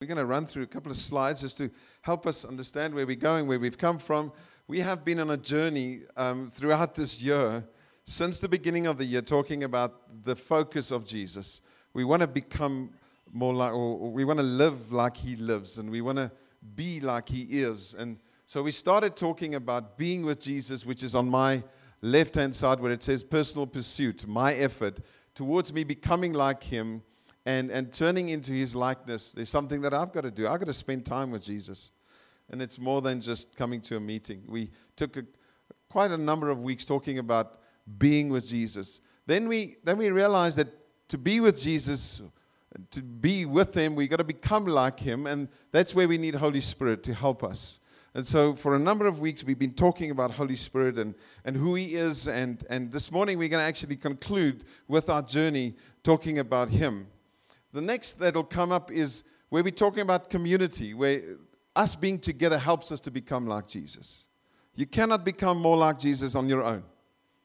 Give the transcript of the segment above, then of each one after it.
We're going to run through a couple of slides just to help us understand where we're going, where we've come from. We have been on a journey um, throughout this year, since the beginning of the year, talking about the focus of Jesus. We want to become more like, or we want to live like He lives, and we want to be like He is. And so we started talking about being with Jesus, which is on my left hand side where it says personal pursuit, my effort towards me becoming like Him and, and turning into his likeness, there's something that I've got to do. I've got to spend time with Jesus. And it's more than just coming to a meeting. We took a, quite a number of weeks talking about being with Jesus. Then we, then we realized that to be with Jesus, to be with him, we've got to become like him. And that's where we need Holy Spirit to help us. And so, for a number of weeks, we've been talking about Holy Spirit and, and who He is. And, and this morning, we're going to actually conclude with our journey talking about Him. The next that'll come up is where we're talking about community, where us being together helps us to become like Jesus. You cannot become more like Jesus on your own.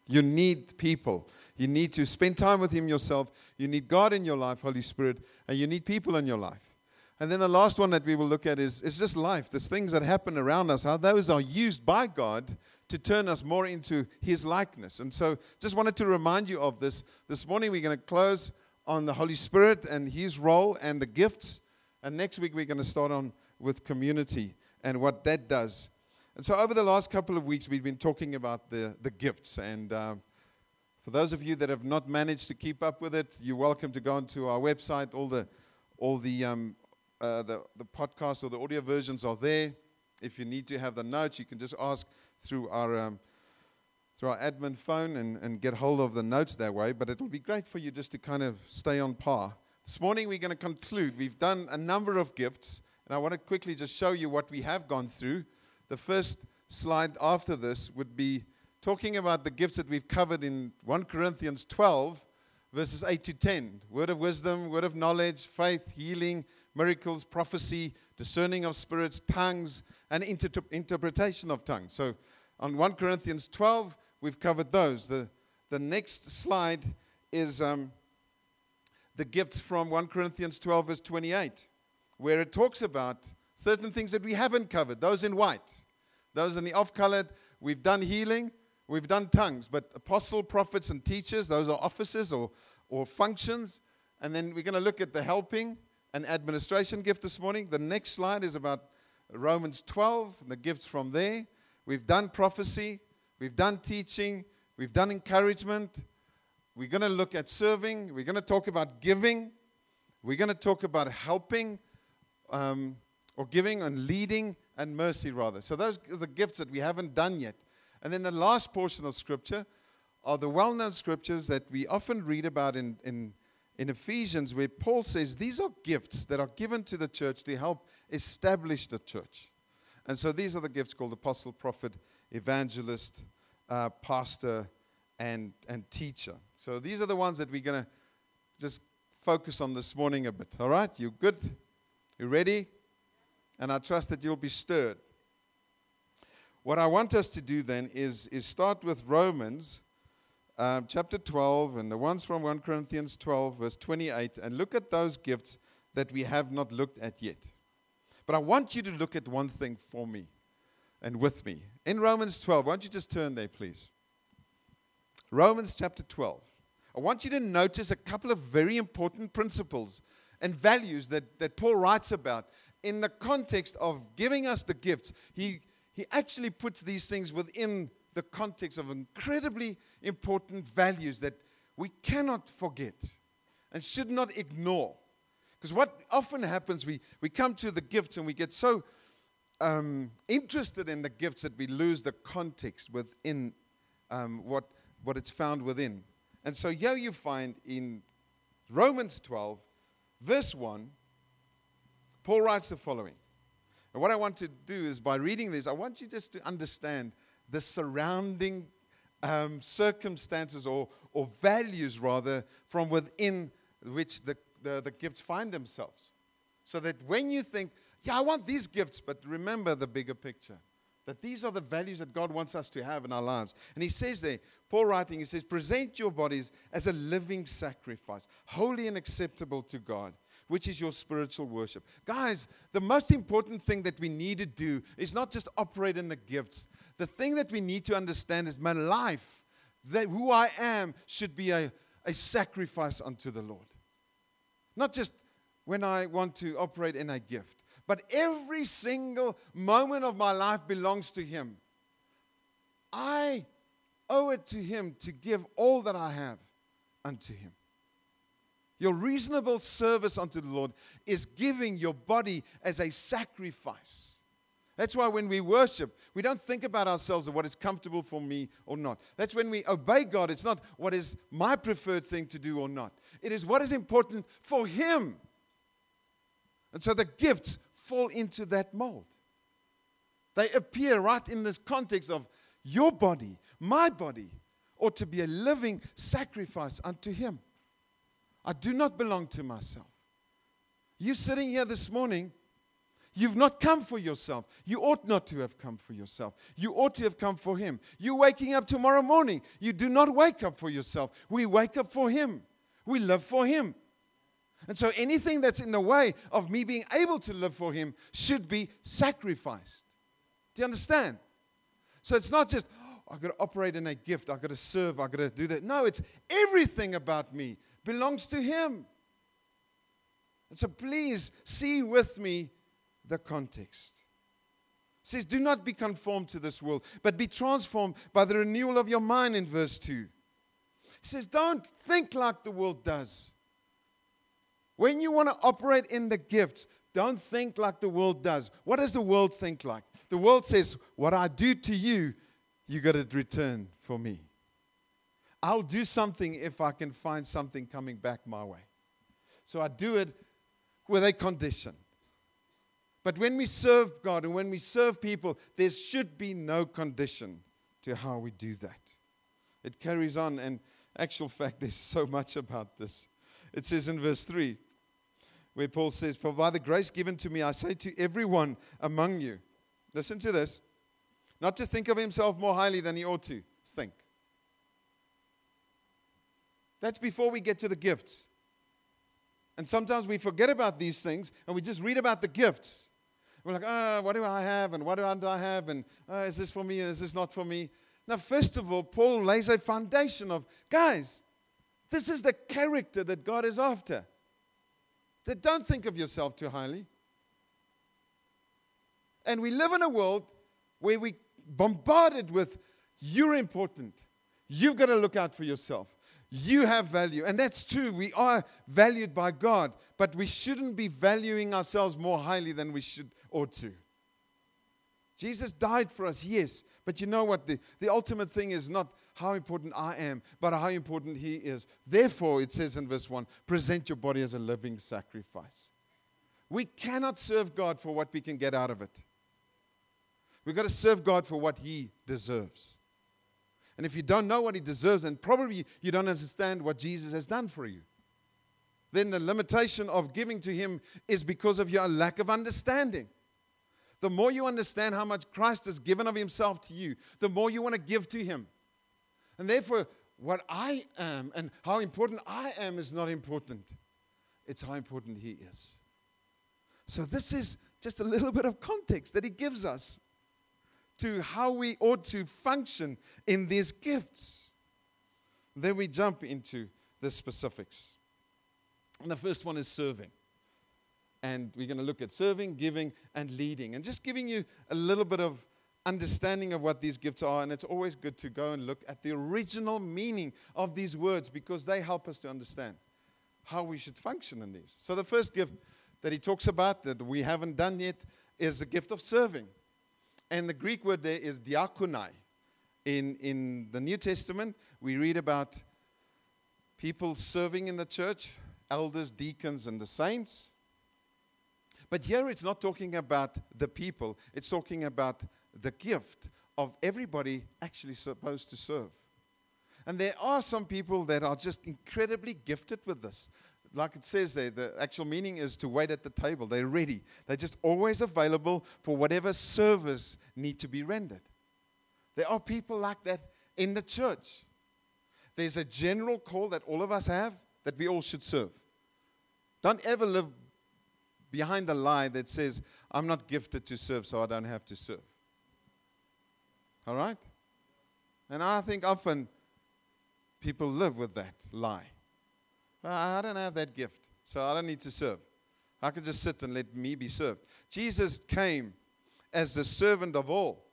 You need people. You need to spend time with Him yourself. You need God in your life, Holy Spirit, and you need people in your life. And then the last one that we will look at is, is just life. There's things that happen around us, how those are used by God to turn us more into His likeness. And so just wanted to remind you of this. This morning we're going to close on the Holy Spirit and His role and the gifts. And next week, we're going to start on with community and what that does. And so, over the last couple of weeks, we've been talking about the, the gifts. And um, for those of you that have not managed to keep up with it, you're welcome to go onto our website. All the, all the, um, uh, the, the podcasts or the audio versions are there. If you need to have the notes, you can just ask through our. Um, through our admin phone and, and get hold of the notes that way, but it'll be great for you just to kind of stay on par. This morning we're going to conclude. We've done a number of gifts, and I want to quickly just show you what we have gone through. The first slide after this would be talking about the gifts that we've covered in 1 Corinthians 12, verses 8 to 10 word of wisdom, word of knowledge, faith, healing, miracles, prophecy, discerning of spirits, tongues, and inter- interpretation of tongues. So on 1 Corinthians 12, We've covered those. The, the next slide is um, the gifts from 1 Corinthians 12, verse 28, where it talks about certain things that we haven't covered, those in white. Those in the off colored, we've done healing, we've done tongues, but apostle, prophets, and teachers, those are offices or, or functions. And then we're going to look at the helping and administration gift this morning. The next slide is about Romans 12 and the gifts from there. We've done prophecy, We've done teaching, we've done encouragement. We're going to look at serving, we're going to talk about giving, we're going to talk about helping um, or giving and leading and mercy, rather. So, those are the gifts that we haven't done yet. And then the last portion of Scripture are the well known scriptures that we often read about in, in, in Ephesians, where Paul says these are gifts that are given to the church to help establish the church. And so these are the gifts called apostle, prophet, evangelist, uh, pastor, and, and teacher. So these are the ones that we're going to just focus on this morning a bit. All right? You good? You ready? And I trust that you'll be stirred. What I want us to do then is, is start with Romans um, chapter 12 and the ones from 1 Corinthians 12, verse 28, and look at those gifts that we have not looked at yet. But I want you to look at one thing for me and with me. In Romans 12, why don't you just turn there, please? Romans chapter 12. I want you to notice a couple of very important principles and values that, that Paul writes about in the context of giving us the gifts. He, he actually puts these things within the context of incredibly important values that we cannot forget and should not ignore. Because what often happens, we, we come to the gifts and we get so um, interested in the gifts that we lose the context within um, what, what it's found within. And so here you find in Romans 12, verse 1, Paul writes the following. And what I want to do is by reading this, I want you just to understand the surrounding um, circumstances or, or values, rather, from within which the, the, the gifts find themselves. So that when you think, yeah, I want these gifts, but remember the bigger picture. That these are the values that God wants us to have in our lives. And he says there, Paul writing, he says, present your bodies as a living sacrifice, holy and acceptable to God, which is your spiritual worship. Guys, the most important thing that we need to do is not just operate in the gifts. The thing that we need to understand is my life, that who I am, should be a, a sacrifice unto the Lord. Not just when I want to operate in a gift, but every single moment of my life belongs to Him. I owe it to Him to give all that I have unto Him. Your reasonable service unto the Lord is giving your body as a sacrifice. That's why when we worship, we don't think about ourselves or what is comfortable for me or not. That's when we obey God. It's not what is my preferred thing to do or not. It is what is important for Him. And so the gifts fall into that mold. They appear right in this context of your body, my body, ought to be a living sacrifice unto Him. I do not belong to myself. You sitting here this morning, you've not come for yourself. You ought not to have come for yourself. You ought to have come for Him. You waking up tomorrow morning, you do not wake up for yourself. We wake up for Him. We live for Him. And so anything that's in the way of me being able to live for Him should be sacrificed. Do you understand? So it's not just, oh, I've got to operate in a gift, I've got to serve, I've got to do that. No, it's everything about me belongs to Him. And so please see with me the context. It says, Do not be conformed to this world, but be transformed by the renewal of your mind in verse 2. He says, Don't think like the world does. When you want to operate in the gifts, don't think like the world does. What does the world think like? The world says, What I do to you, you got to return for me. I'll do something if I can find something coming back my way. So I do it with a condition. But when we serve God and when we serve people, there should be no condition to how we do that. It carries on, and actual fact, there's so much about this. It says in verse 3 where Paul says, For by the grace given to me, I say to everyone among you, listen to this, not to think of himself more highly than he ought to think. That's before we get to the gifts. And sometimes we forget about these things and we just read about the gifts. We're like, oh, what do I have? And what do I have? And oh, is this for me? Is this not for me? Now, first of all, Paul lays a foundation of, guys, this is the character that God is after. That don't think of yourself too highly. And we live in a world where we bombarded with you're important. You've got to look out for yourself. You have value. And that's true. We are valued by God, but we shouldn't be valuing ourselves more highly than we should ought to. Jesus died for us, yes. But you know what? The, the ultimate thing is not how important I am, but how important He is. Therefore, it says in verse 1 present your body as a living sacrifice. We cannot serve God for what we can get out of it. We've got to serve God for what He deserves. And if you don't know what He deserves, and probably you don't understand what Jesus has done for you, then the limitation of giving to Him is because of your lack of understanding. The more you understand how much Christ has given of Himself to you, the more you want to give to Him. And therefore, what I am and how important I am is not important. It's how important He is. So, this is just a little bit of context that He gives us to how we ought to function in these gifts. Then we jump into the specifics. And the first one is serving. And we're going to look at serving, giving, and leading. And just giving you a little bit of understanding of what these gifts are. And it's always good to go and look at the original meaning of these words because they help us to understand how we should function in these. So, the first gift that he talks about that we haven't done yet is the gift of serving. And the Greek word there is diakonai. In, in the New Testament, we read about people serving in the church, elders, deacons, and the saints. But here it's not talking about the people, it's talking about the gift of everybody actually supposed to serve. And there are some people that are just incredibly gifted with this. Like it says there, the actual meaning is to wait at the table. They're ready. They're just always available for whatever service need to be rendered. There are people like that in the church. There's a general call that all of us have that we all should serve. Don't ever live behind the lie that says, I'm not gifted to serve, so I don't have to serve. All right? And I think often people live with that lie. I don't have that gift, so I don't need to serve. I can just sit and let me be served. Jesus came as the servant of all.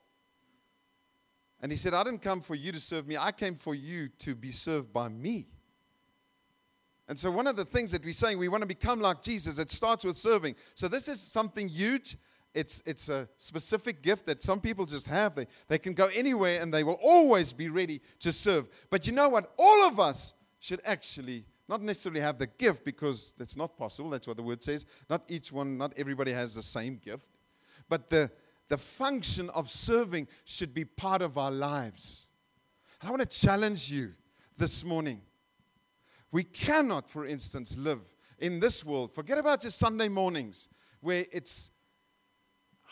And he said, I didn't come for you to serve me, I came for you to be served by me. And so, one of the things that we're saying, we want to become like Jesus, it starts with serving. So, this is something huge. It's, it's a specific gift that some people just have. They, they can go anywhere and they will always be ready to serve. But you know what? All of us should actually not necessarily have the gift because that's not possible. That's what the word says. Not each one, not everybody has the same gift. But the, the function of serving should be part of our lives. And I want to challenge you this morning. We cannot, for instance, live in this world. Forget about just Sunday mornings where it's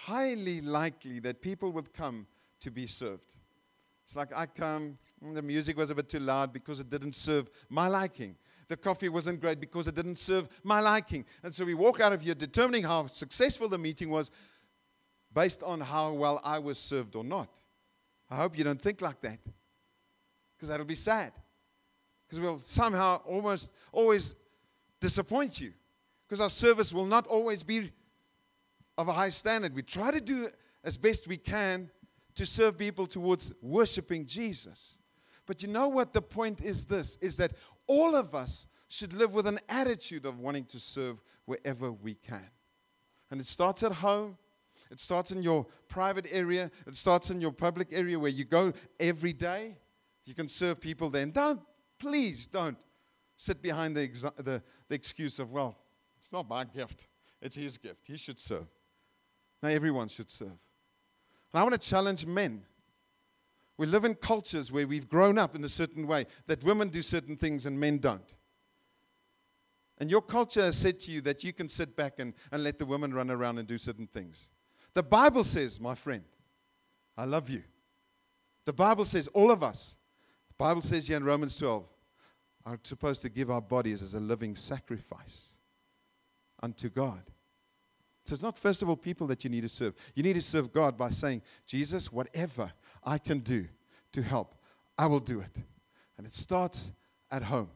highly likely that people would come to be served. It's like I come, mm, the music was a bit too loud because it didn't serve my liking. The coffee wasn't great because it didn't serve my liking. And so we walk out of here determining how successful the meeting was based on how well I was served or not. I hope you don't think like that because that'll be sad because we'll somehow almost always disappoint you because our service will not always be of a high standard. We try to do as best we can to serve people towards worshiping Jesus. But you know what the point is this is that all of us should live with an attitude of wanting to serve wherever we can. And it starts at home, it starts in your private area, it starts in your public area where you go every day. You can serve people then. Don't Please don't sit behind the, the, the excuse of, well, it's not my gift, it's his gift. He should serve. Now, everyone should serve. And I want to challenge men. We live in cultures where we've grown up in a certain way that women do certain things and men don't. And your culture has said to you that you can sit back and, and let the women run around and do certain things. The Bible says, my friend, I love you. The Bible says, all of us, the Bible says here in Romans 12, are supposed to give our bodies as a living sacrifice unto God. So it's not, first of all, people that you need to serve. You need to serve God by saying, Jesus, whatever I can do to help, I will do it. And it starts at home.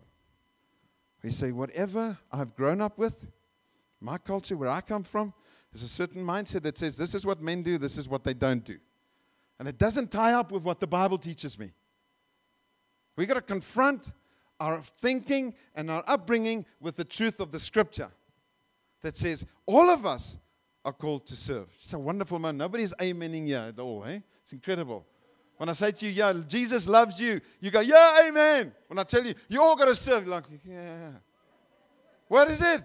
We say, whatever I've grown up with, my culture, where I come from, is a certain mindset that says, this is what men do, this is what they don't do. And it doesn't tie up with what the Bible teaches me. We've got to confront our thinking and our upbringing with the truth of the scripture that says all of us are called to serve. It's a wonderful man. Nobody's amening here at all, eh? It's incredible. When I say to you, yeah, Jesus loves you, you go, yeah, amen. When I tell you, you all got to serve, like, yeah. What is it?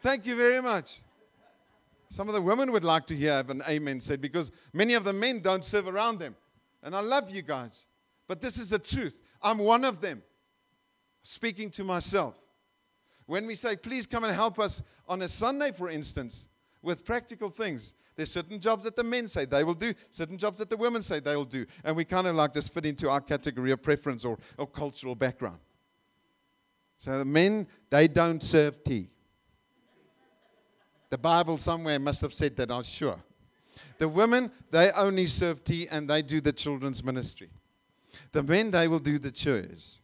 Thank you very much. Some of the women would like to hear an amen said because many of the men don't serve around them. And I love you guys. But this is the truth. I'm one of them, speaking to myself. When we say, please come and help us on a Sunday, for instance, with practical things, there's certain jobs that the men say they will do, certain jobs that the women say they will do. And we kind of like just fit into our category of preference or, or cultural background. So the men, they don't serve tea. The Bible somewhere must have said that, I'm sure. The women, they only serve tea and they do the children's ministry. The men, they will do the chores.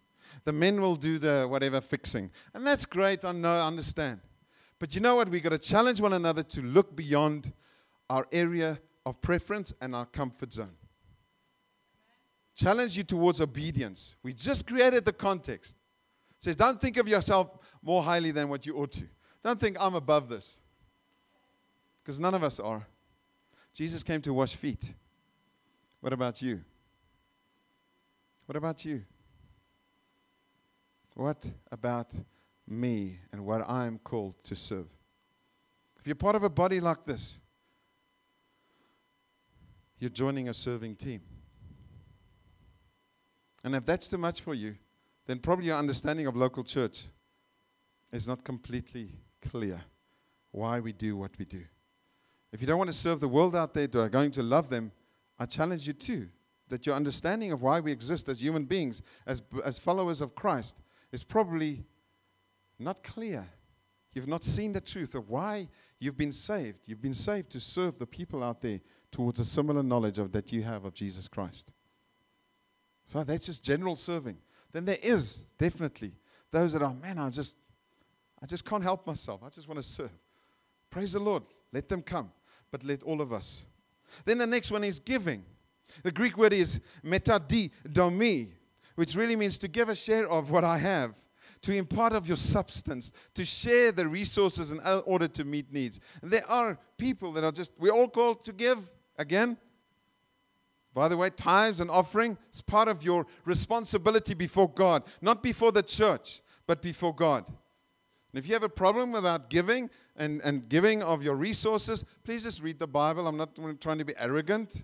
The men will do the whatever fixing. And that's great, I know, I understand. But you know what? We've got to challenge one another to look beyond our area of preference and our comfort zone. Challenge you towards obedience. We just created the context. It says, don't think of yourself more highly than what you ought to. Don't think I'm above this. Because none of us are. Jesus came to wash feet. What about you? What about you? What about me and what I'm called to serve? If you're part of a body like this, you're joining a serving team. And if that's too much for you, then probably your understanding of local church is not completely clear why we do what we do. If you don't want to serve the world out there, are going to love them, I challenge you too that your understanding of why we exist as human beings, as, as followers of Christ, is probably not clear You've not seen the truth of why you've been saved. You've been saved to serve the people out there towards a similar knowledge of that you have of Jesus Christ. So that's just general serving. Then there is definitely those that are, man, I just I just can't help myself. I just want to serve. Praise the Lord. Let them come. But let all of us. Then the next one is giving. The Greek word is metadidomi, which really means to give a share of what I have to impart of your substance, to share the resources in order to meet needs. And there are people that are just, we're all called to give again. By the way, tithes and offering is part of your responsibility before God, not before the church, but before God. And if you have a problem about giving and, and giving of your resources, please just read the Bible. I'm not trying to be arrogant.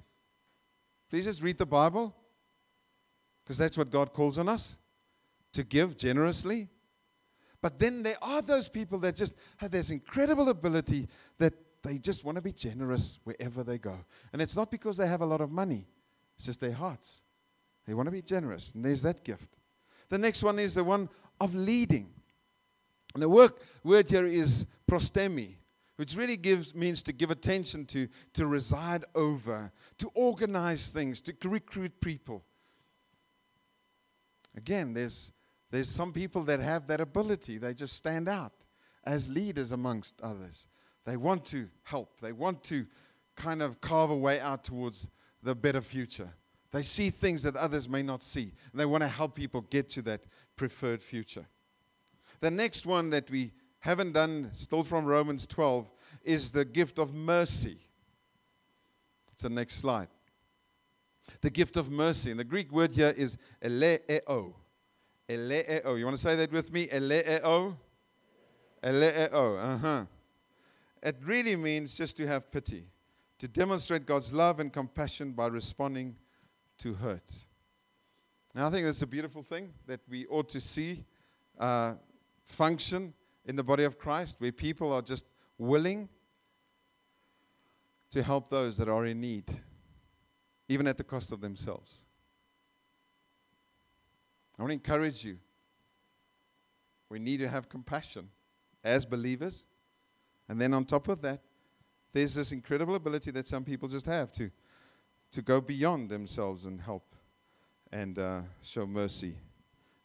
Please just read the Bible because that's what God calls on us to give generously. But then there are those people that just have this incredible ability that they just want to be generous wherever they go. And it's not because they have a lot of money, it's just their hearts. They want to be generous, and there's that gift. The next one is the one of leading. And the work, word here is prostemi, which really gives, means to give attention to, to reside over, to organize things, to recruit people. Again, there's there's some people that have that ability. They just stand out as leaders amongst others. They want to help, they want to kind of carve a way out towards the better future. They see things that others may not see, and they want to help people get to that preferred future. The next one that we haven't done, still from Romans 12, is the gift of mercy. It's the next slide. The gift of mercy. And the Greek word here is eleo. Eleo. You want to say that with me? Eleo? Eleo. Uh huh. It really means just to have pity, to demonstrate God's love and compassion by responding to hurt. Now, I think that's a beautiful thing that we ought to see uh, function in the body of Christ, where people are just willing to help those that are in need, even at the cost of themselves. I want to encourage you. We need to have compassion as believers. And then on top of that, there's this incredible ability that some people just have to, to go beyond themselves and help and uh, show mercy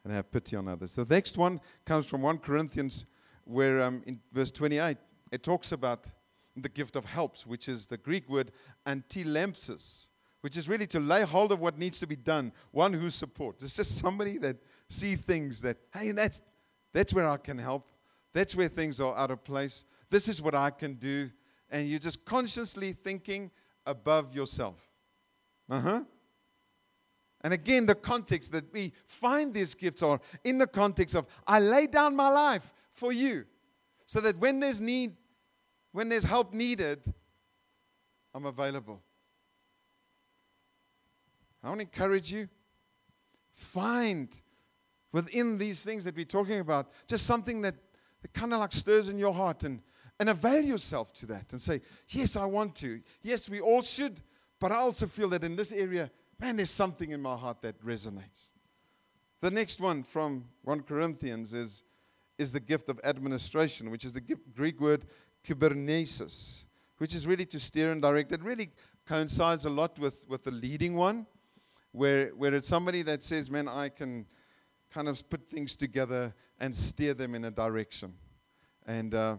and have pity on others. The next one comes from 1 Corinthians, where um, in verse 28, it talks about the gift of helps, which is the Greek word antilempsis, which is really to lay hold of what needs to be done, one who supports. It's just somebody that see things that, hey, that's, that's where I can help. That's where things are out of place. This is what I can do. And you're just consciously thinking above yourself. Uh huh. And again, the context that we find these gifts are in the context of I lay down my life for you so that when there's need, when there's help needed, I'm available. I want to encourage you. Find within these things that we're talking about just something that, that kind of like stirs in your heart and, and avail yourself to that and say, Yes, I want to. Yes, we all should. But I also feel that in this area, man, there's something in my heart that resonates. The next one from 1 Corinthians is, is the gift of administration, which is the Greek word kybernesis, which is really to steer and direct. It really coincides a lot with, with the leading one where, where it's somebody that says, man, I can kind of put things together and steer them in a direction. And, uh,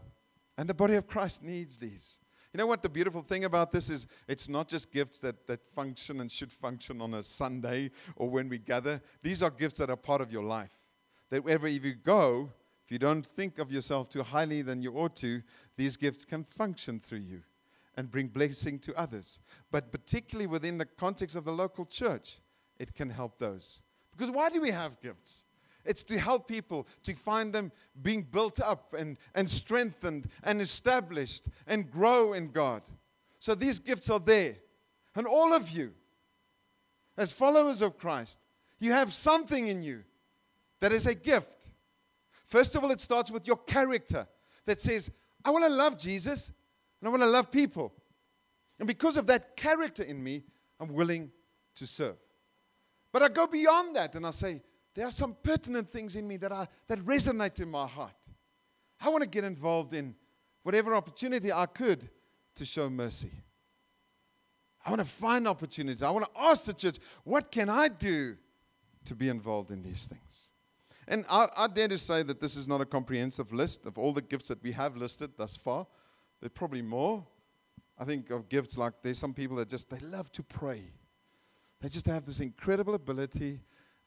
and the body of Christ needs these. You know what the beautiful thing about this is? It's not just gifts that, that function and should function on a Sunday or when we gather. These are gifts that are part of your life. That wherever if you go, if you don't think of yourself too highly than you ought to, these gifts can function through you and bring blessing to others. But particularly within the context of the local church, it can help those. Because why do we have gifts? It's to help people, to find them being built up and, and strengthened and established and grow in God. So these gifts are there. And all of you, as followers of Christ, you have something in you that is a gift. First of all, it starts with your character that says, I want to love Jesus and I want to love people. And because of that character in me, I'm willing to serve. But I go beyond that and I say, there are some pertinent things in me that, are, that resonate in my heart. I want to get involved in whatever opportunity I could to show mercy. I want to find opportunities. I want to ask the church, what can I do to be involved in these things? And I, I, dare to say that this is not a comprehensive list of all the gifts that we have listed thus far. There's probably more. I think of gifts like there's some people that just they love to pray. They just have this incredible ability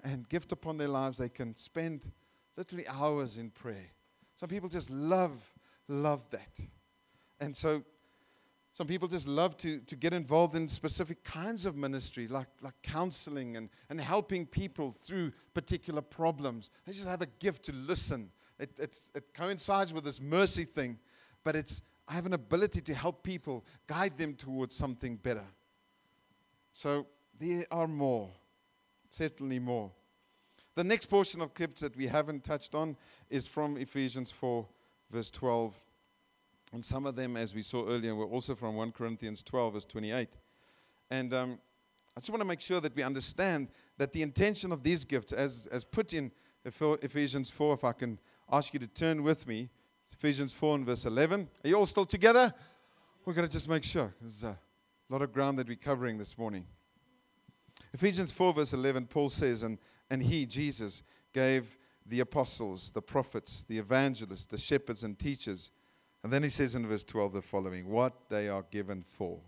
and gift upon their lives. They can spend literally hours in prayer. Some people just love, love that. And so some people just love to, to get involved in specific kinds of ministry, like, like counseling and, and helping people through particular problems. They just have a gift to listen. It, it coincides with this mercy thing, but it's, I have an ability to help people, guide them towards something better. So there are more, certainly more. The next portion of gifts that we haven't touched on is from Ephesians 4, verse 12. And some of them, as we saw earlier, were also from 1 Corinthians 12, verse 28. And um, I just want to make sure that we understand that the intention of these gifts, as, as put in Ephesians 4, if I can ask you to turn with me, Ephesians 4 and verse 11. Are you all still together? We're going to just make sure. There's uh, a lot of ground that we're covering this morning. Ephesians 4, verse 11, Paul says, and and he, Jesus, gave the apostles, the prophets, the evangelists, the shepherds, and teachers. And then he says in verse 12 the following what they are given for.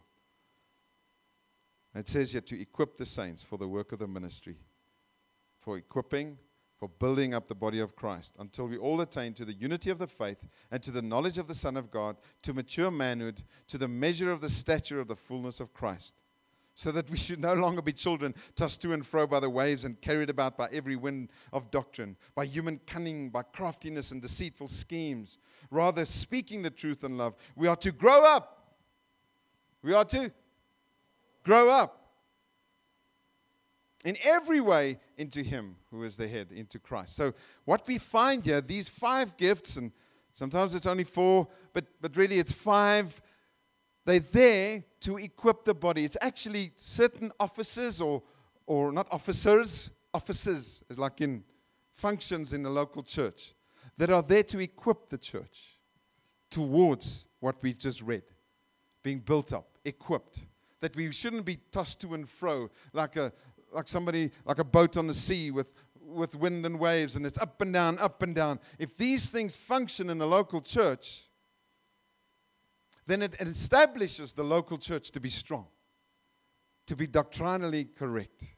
It says here to equip the saints for the work of the ministry, for equipping, for building up the body of Christ, until we all attain to the unity of the faith and to the knowledge of the Son of God, to mature manhood, to the measure of the stature of the fullness of Christ so that we should no longer be children tossed to and fro by the waves and carried about by every wind of doctrine, by human cunning, by craftiness and deceitful schemes. Rather, speaking the truth in love, we are to grow up. We are to grow up in every way into Him who is the head, into Christ. So, what we find here, these five gifts, and sometimes it's only four, but, but really it's five they're there to equip the body. It's actually certain officers or, or not officers, officers, like in functions in the local church, that are there to equip the church towards what we've just read being built up, equipped. That we shouldn't be tossed to and fro like a like somebody like a boat on the sea with with wind and waves and it's up and down, up and down. If these things function in the local church, then it establishes the local church to be strong, to be doctrinally correct,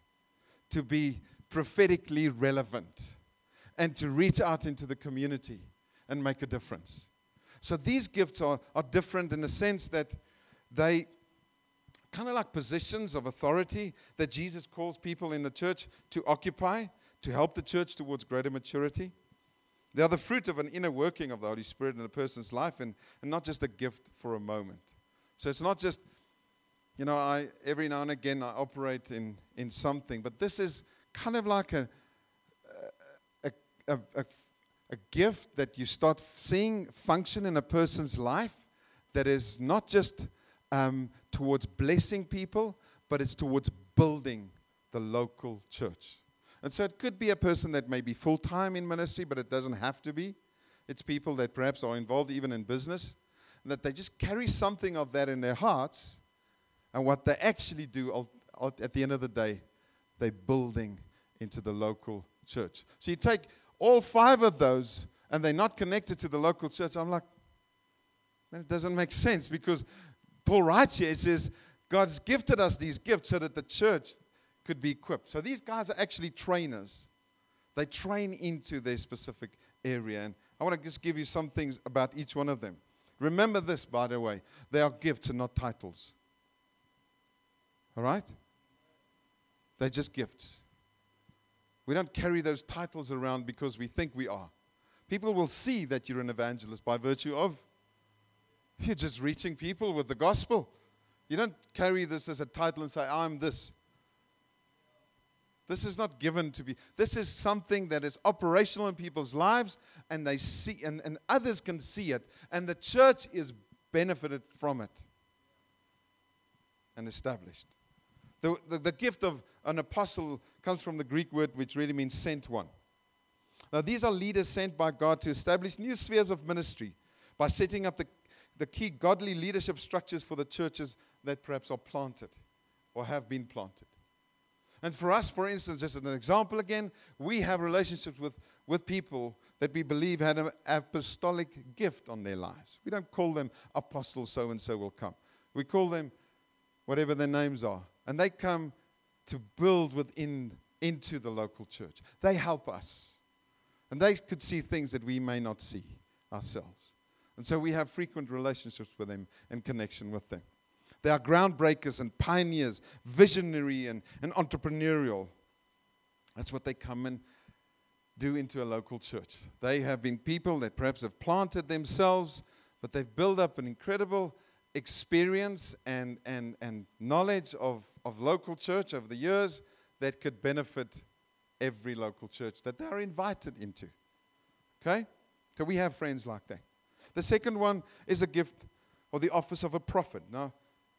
to be prophetically relevant, and to reach out into the community and make a difference. So these gifts are, are different in the sense that they kind of like positions of authority that Jesus calls people in the church to occupy to help the church towards greater maturity. They are the fruit of an inner working of the Holy Spirit in a person's life and, and not just a gift for a moment. So it's not just, you know, I every now and again I operate in, in something, but this is kind of like a, a, a, a, a gift that you start seeing function in a person's life that is not just um, towards blessing people, but it's towards building the local church. And so it could be a person that may be full time in ministry, but it doesn't have to be. It's people that perhaps are involved even in business, that they just carry something of that in their hearts. And what they actually do at the end of the day, they're building into the local church. So you take all five of those, and they're not connected to the local church. I'm like, it doesn't make sense because Paul writes here, he says, God's gifted us these gifts so that the church, could be equipped. So these guys are actually trainers. They train into their specific area. And I want to just give you some things about each one of them. Remember this, by the way they are gifts and not titles. All right? They're just gifts. We don't carry those titles around because we think we are. People will see that you're an evangelist by virtue of you're just reaching people with the gospel. You don't carry this as a title and say, I'm this. This is not given to be. This is something that is operational in people's lives, and they see, and, and others can see it, and the church is benefited from it and established. The, the, the gift of an apostle comes from the Greek word which really means sent one. Now, these are leaders sent by God to establish new spheres of ministry by setting up the, the key godly leadership structures for the churches that perhaps are planted or have been planted. And for us, for instance, just as an example again, we have relationships with, with people that we believe had an apostolic gift on their lives. We don't call them apostles, so and so will come. We call them whatever their names are. And they come to build within into the local church. They help us. And they could see things that we may not see ourselves. And so we have frequent relationships with them and connection with them. They are groundbreakers and pioneers, visionary and, and entrepreneurial. That's what they come and do into a local church. They have been people that perhaps have planted themselves, but they've built up an incredible experience and, and, and knowledge of, of local church over the years that could benefit every local church that they're invited into. Okay? So we have friends like that. The second one is a gift or the office of a prophet. Now,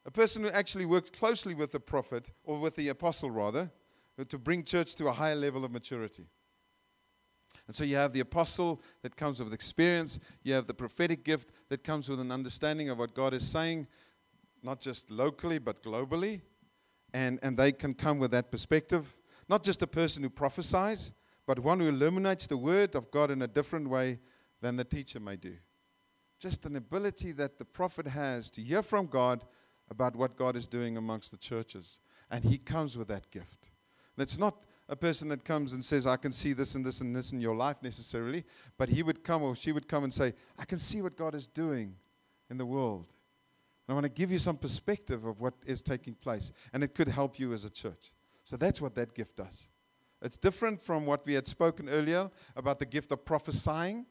a person who actually worked closely with the prophet, or with the apostle rather, to bring church to a higher level of maturity. And so you have the apostle that comes with experience, you have the prophetic gift that comes with an understanding of what God is saying, not just locally, but globally. And, and they can come with that perspective. Not just a person who prophesies, but one who illuminates the word of God in a different way than the teacher may do. Just an ability that the prophet has to hear from God about what God is doing amongst the churches. And he comes with that gift. And it's not a person that comes and says, I can see this and this and this in your life necessarily, but he would come or she would come and say, I can see what God is doing in the world. And I want to give you some perspective of what is taking place, and it could help you as a church. So that's what that gift does. It's different from what we had spoken earlier about the gift of prophesying,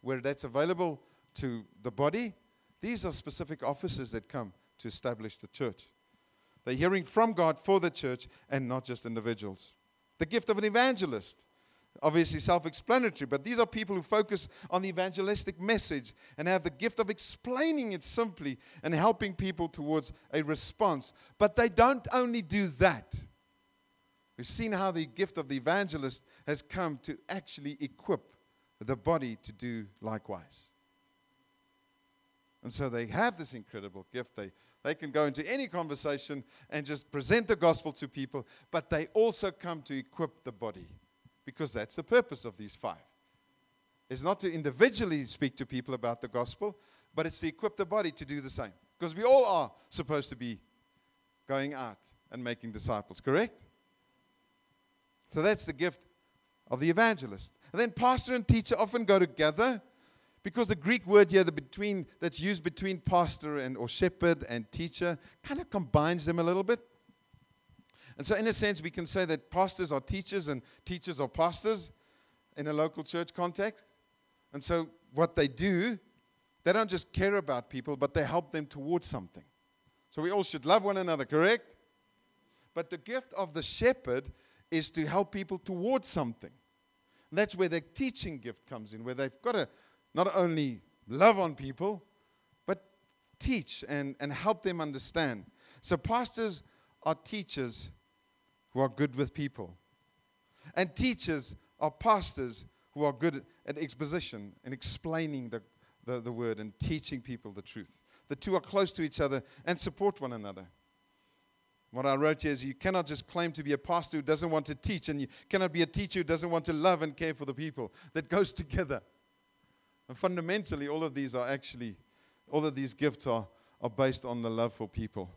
where that's available to the body. These are specific offices that come to establish the church. They're hearing from God for the church and not just individuals. The gift of an evangelist. Obviously, self explanatory, but these are people who focus on the evangelistic message and have the gift of explaining it simply and helping people towards a response. But they don't only do that. We've seen how the gift of the evangelist has come to actually equip the body to do likewise. And so they have this incredible gift. They they can go into any conversation and just present the gospel to people, but they also come to equip the body because that's the purpose of these five. It's not to individually speak to people about the gospel, but it's to equip the body to do the same. Because we all are supposed to be going out and making disciples, correct? So that's the gift of the evangelist. And then pastor and teacher often go together because the Greek word here the between, that's used between pastor and, or shepherd and teacher kind of combines them a little bit. And so, in a sense, we can say that pastors are teachers and teachers are pastors in a local church context. And so, what they do, they don't just care about people, but they help them towards something. So, we all should love one another, correct? But the gift of the shepherd is to help people towards something. And that's where the teaching gift comes in, where they've got a not only love on people, but teach and, and help them understand. So, pastors are teachers who are good with people, and teachers are pastors who are good at exposition and explaining the, the, the word and teaching people the truth. The two are close to each other and support one another. What I wrote here is you cannot just claim to be a pastor who doesn't want to teach, and you cannot be a teacher who doesn't want to love and care for the people. That goes together. And fundamentally, all of these are actually, all of these gifts are, are based on the love for people.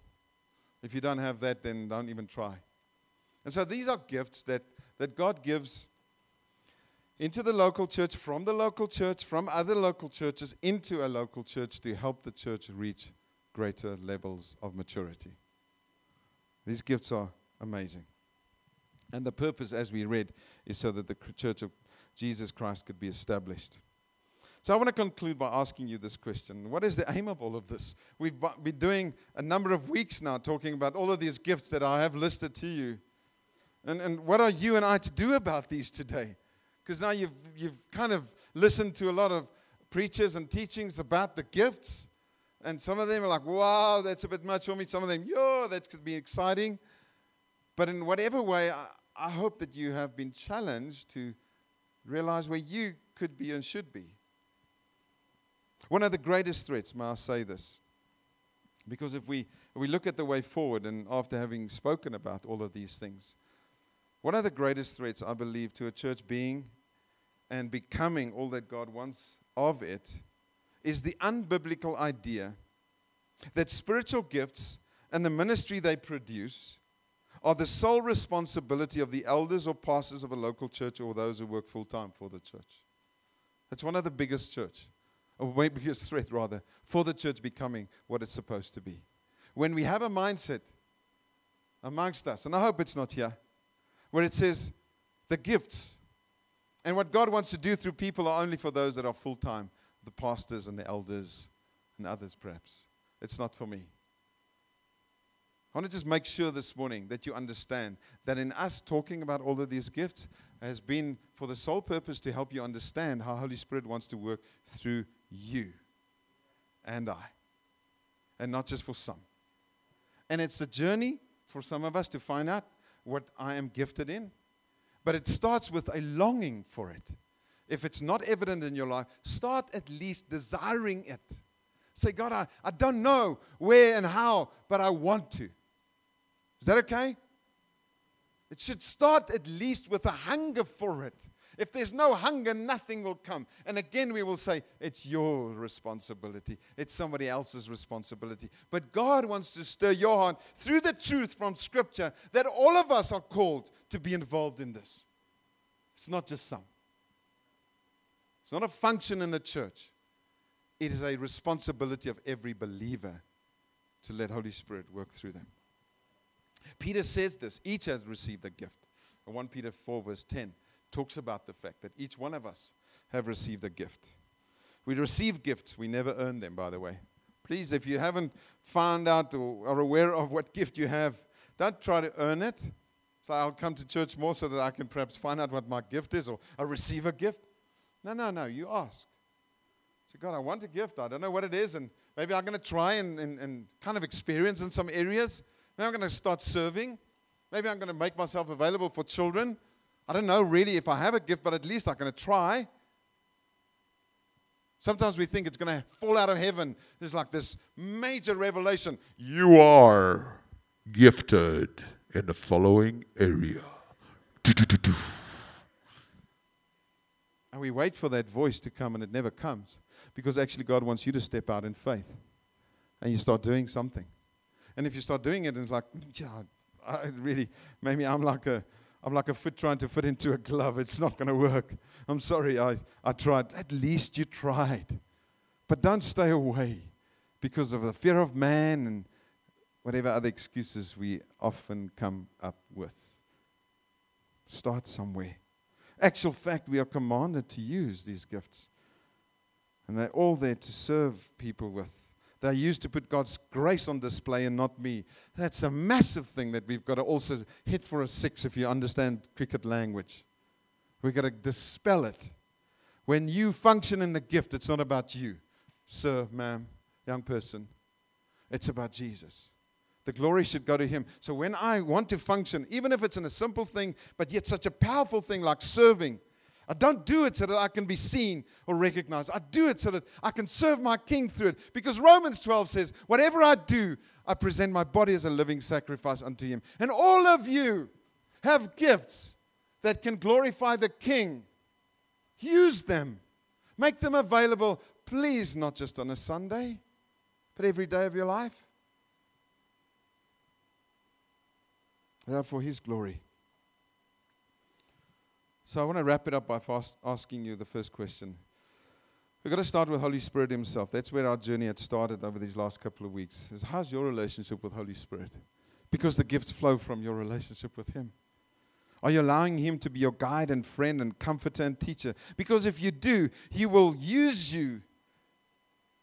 If you don't have that, then don't even try. And so these are gifts that, that God gives into the local church, from the local church, from other local churches, into a local church to help the church reach greater levels of maturity. These gifts are amazing. And the purpose, as we read, is so that the church of Jesus Christ could be established. So I want to conclude by asking you this question What is the aim of all of this? We've been doing a number of weeks now talking about all of these gifts that I have listed to you. And, and what are you and I to do about these today? Because now you've, you've kind of listened to a lot of preachers and teachings about the gifts. And some of them are like, wow, that's a bit much for me. Some of them, yo, that could be exciting. But in whatever way, I, I hope that you have been challenged to realize where you could be and should be. One of the greatest threats, may I say this? Because if we, if we look at the way forward, and after having spoken about all of these things, one of the greatest threats, I believe, to a church being and becoming all that God wants of it is the unbiblical idea that spiritual gifts and the ministry they produce are the sole responsibility of the elders or pastors of a local church or those who work full time for the church. That's one of the biggest church, or biggest threat rather, for the church becoming what it's supposed to be. When we have a mindset amongst us, and I hope it's not here, where it says the gifts and what God wants to do through people are only for those that are full time, the pastors and the elders and others perhaps. It's not for me. I want to just make sure this morning that you understand that in us talking about all of these gifts has been for the sole purpose to help you understand how Holy Spirit wants to work through you and I, and not just for some. And it's a journey for some of us to find out what I am gifted in, but it starts with a longing for it. If it's not evident in your life, start at least desiring it. Say, God, I, I don't know where and how, but I want to. Is that okay? It should start at least with a hunger for it. If there's no hunger, nothing will come. And again, we will say, it's your responsibility. It's somebody else's responsibility. But God wants to stir your heart through the truth from Scripture that all of us are called to be involved in this. It's not just some, it's not a function in the church. It is a responsibility of every believer to let Holy Spirit work through them. Peter says this each has received a gift. 1 Peter 4, verse 10 talks about the fact that each one of us have received a gift. We receive gifts, we never earn them, by the way. Please, if you haven't found out or are aware of what gift you have, don't try to earn it. So I'll come to church more so that I can perhaps find out what my gift is or I receive a gift. No, no, no. You ask. Say, God, I want a gift. I don't know what it is. And maybe I'm going to try and, and, and kind of experience in some areas. Maybe I'm going to start serving. Maybe I'm going to make myself available for children. I don't know really if I have a gift, but at least I'm going to try. Sometimes we think it's going to fall out of heaven. There's like this major revelation. You are gifted in the following area. And we wait for that voice to come, and it never comes because actually God wants you to step out in faith and you start doing something. And if you start doing it, and it's like, yeah, I really, maybe I'm like a, I'm like a foot trying to fit into a glove. It's not going to work. I'm sorry, I, I tried. At least you tried. But don't stay away because of the fear of man and whatever other excuses we often come up with. Start somewhere. Actual fact, we are commanded to use these gifts. And they're all there to serve people with. They're used to put God's grace on display and not me. That's a massive thing that we've got to also hit for a six if you understand cricket language. We've got to dispel it. When you function in the gift, it's not about you, sir, ma'am, young person. It's about Jesus. The glory should go to Him. So when I want to function, even if it's in a simple thing, but yet such a powerful thing like serving, I don't do it so that I can be seen or recognized. I do it so that I can serve my King through it. Because Romans 12 says, Whatever I do, I present my body as a living sacrifice unto Him. And all of you have gifts that can glorify the King. Use them, make them available, please, not just on a Sunday, but every day of your life. They are for His glory. So I want to wrap it up by fast asking you the first question. We've got to start with Holy Spirit Himself. That's where our journey had started over these last couple of weeks. Is how's your relationship with Holy Spirit? Because the gifts flow from your relationship with Him. Are you allowing Him to be your guide and friend and comforter and teacher? Because if you do, He will use you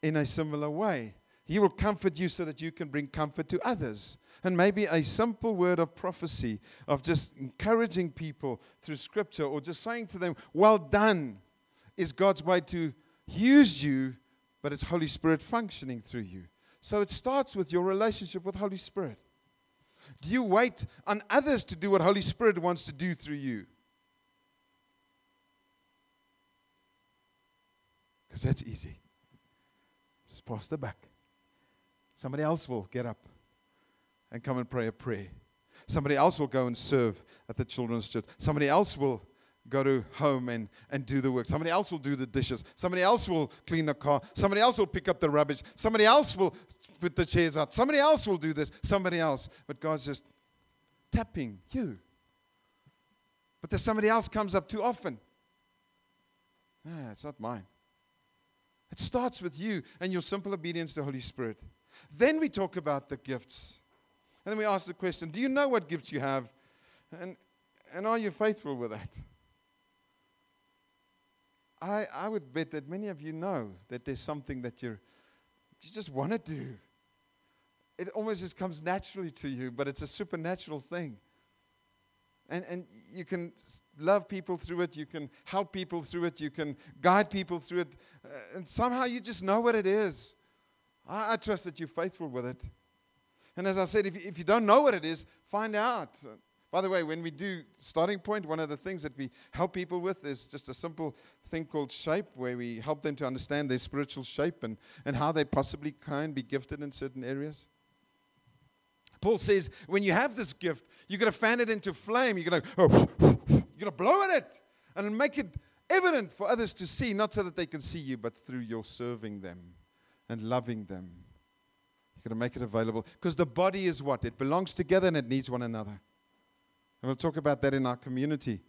in a similar way. He will comfort you so that you can bring comfort to others. And maybe a simple word of prophecy, of just encouraging people through scripture or just saying to them, Well done, is God's way to use you, but it's Holy Spirit functioning through you. So it starts with your relationship with Holy Spirit. Do you wait on others to do what Holy Spirit wants to do through you? Because that's easy. Just pass the buck. Somebody else will get up and come and pray a prayer. Somebody else will go and serve at the children's church. Somebody else will go to home and, and do the work. Somebody else will do the dishes. Somebody else will clean the car. Somebody else will pick up the rubbish. Somebody else will put the chairs out. Somebody else will do this. Somebody else. But God's just tapping you. But there's somebody else comes up too often. Ah, it's not mine. It starts with you and your simple obedience to the Holy Spirit. Then we talk about the gifts. And then we ask the question Do you know what gifts you have? And, and are you faithful with that? I, I would bet that many of you know that there's something that you're, you just want to do. It almost just comes naturally to you, but it's a supernatural thing. And, and you can love people through it, you can help people through it, you can guide people through it, uh, and somehow you just know what it is. I, I, trust that you're faithful with it. And as I said, if, if you don't know what it is, find out. By the way, when we do starting point, one of the things that we help people with is just a simple thing called shape, where we help them to understand their spiritual shape and, and how they possibly can be gifted in certain areas. Paul says, when you have this gift, you're going to fan it into flame. You're going to, you're going to blow at it and make it evident for others to see, not so that they can see you, but through your serving them and loving them. You're going to make it available because the body is what? It belongs together and it needs one another. And we'll talk about that in our community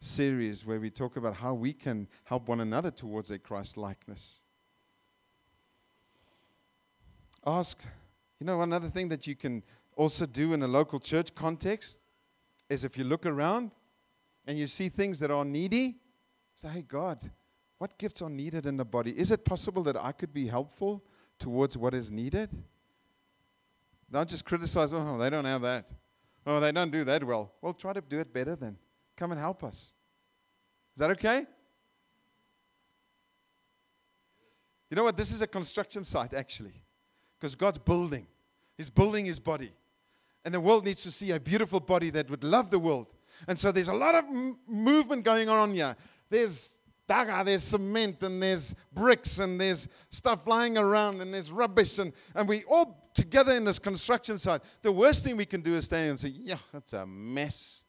series where we talk about how we can help one another towards a Christ likeness. Ask, you know, another thing that you can also do in a local church context is if you look around and you see things that are needy, say, hey, God, what gifts are needed in the body? Is it possible that I could be helpful towards what is needed? Don't just criticize, oh, they don't have that. Oh, they don't do that well. Well, try to do it better then. Come and help us. Is that okay? You know what? This is a construction site, actually, because God's building. He's building his body. And the world needs to see a beautiful body that would love the world. And so there's a lot of m- movement going on here. There's daga, there's cement, and there's bricks, and there's stuff lying around, and there's rubbish. And, and we all together in this construction site, the worst thing we can do is stand and say, Yeah, that's a mess.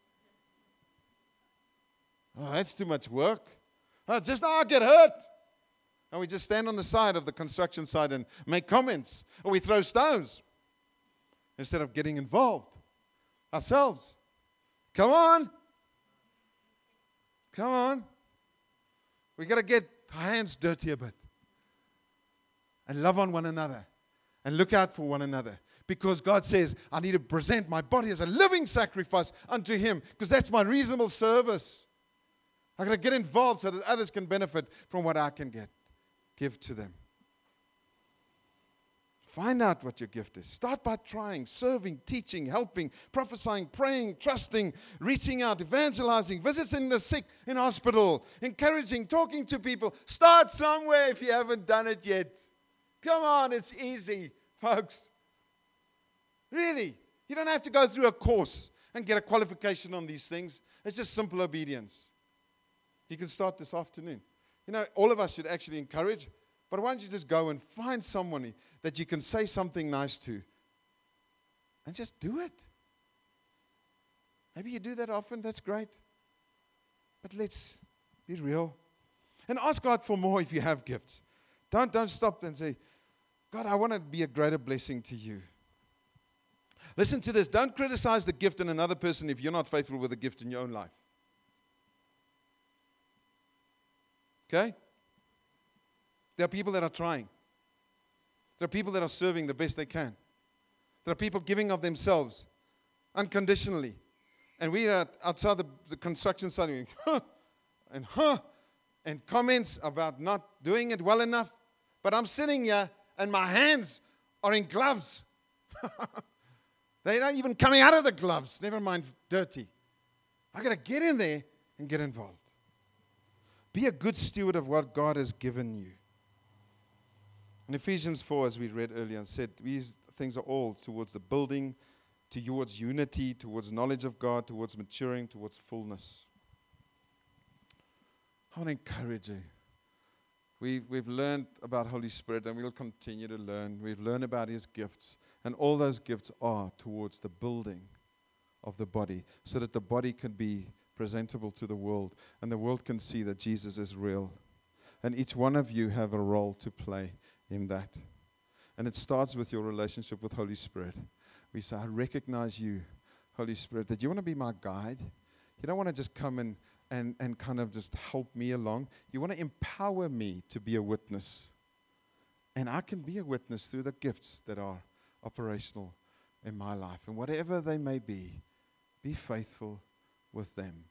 Oh, that's too much work. Oh, just now I get hurt. And we just stand on the side of the construction site and make comments, or we throw stones instead of getting involved ourselves. Come on. Come on. We got to get our hands dirty a bit and love on one another and look out for one another. Because God says, I need to present my body as a living sacrifice unto Him, because that's my reasonable service. I got to get involved so that others can benefit from what I can get, give to them. Find out what your gift is. Start by trying, serving, teaching, helping, prophesying, praying, trusting, reaching out, evangelizing, visiting the sick in hospital, encouraging, talking to people. Start somewhere if you haven't done it yet. Come on, it's easy, folks. Really. You don't have to go through a course and get a qualification on these things. It's just simple obedience. You can start this afternoon. You know, all of us should actually encourage, but why don't you just go and find someone that you can say something nice to and just do it? Maybe you do that often, that's great. But let's be real. And ask God for more if you have gifts. Don't, don't stop and say, God, I want to be a greater blessing to you. Listen to this. Don't criticize the gift in another person if you're not faithful with the gift in your own life. Okay? There are people that are trying. There are people that are serving the best they can. There are people giving of themselves unconditionally. And we are outside the, the construction site going, huh, and huh, and comments about not doing it well enough. But I'm sitting here and my hands are in gloves. They're not even coming out of the gloves, never mind dirty. I got to get in there and get involved. Be a good steward of what God has given you. In Ephesians 4, as we read earlier, and said these things are all towards the building, towards unity, towards knowledge of God, towards maturing, towards fullness. I want to encourage you. We, we've learned about Holy Spirit and we'll continue to learn. We've learned about His gifts. And all those gifts are towards the building of the body so that the body can be presentable to the world and the world can see that Jesus is real. And each one of you have a role to play in that. And it starts with your relationship with Holy Spirit. We say, I recognize you, Holy Spirit, that you want to be my guide. You don't want to just come and, and, and kind of just help me along. You want to empower me to be a witness. And I can be a witness through the gifts that are operational in my life. And whatever they may be, be faithful with them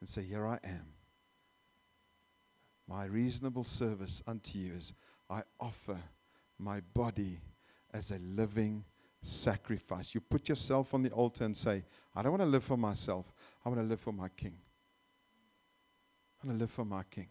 and say, Here I am. My reasonable service unto you is I offer my body as a living sacrifice. You put yourself on the altar and say, I don't want to live for myself. I want to live for my King. Want to live for my King.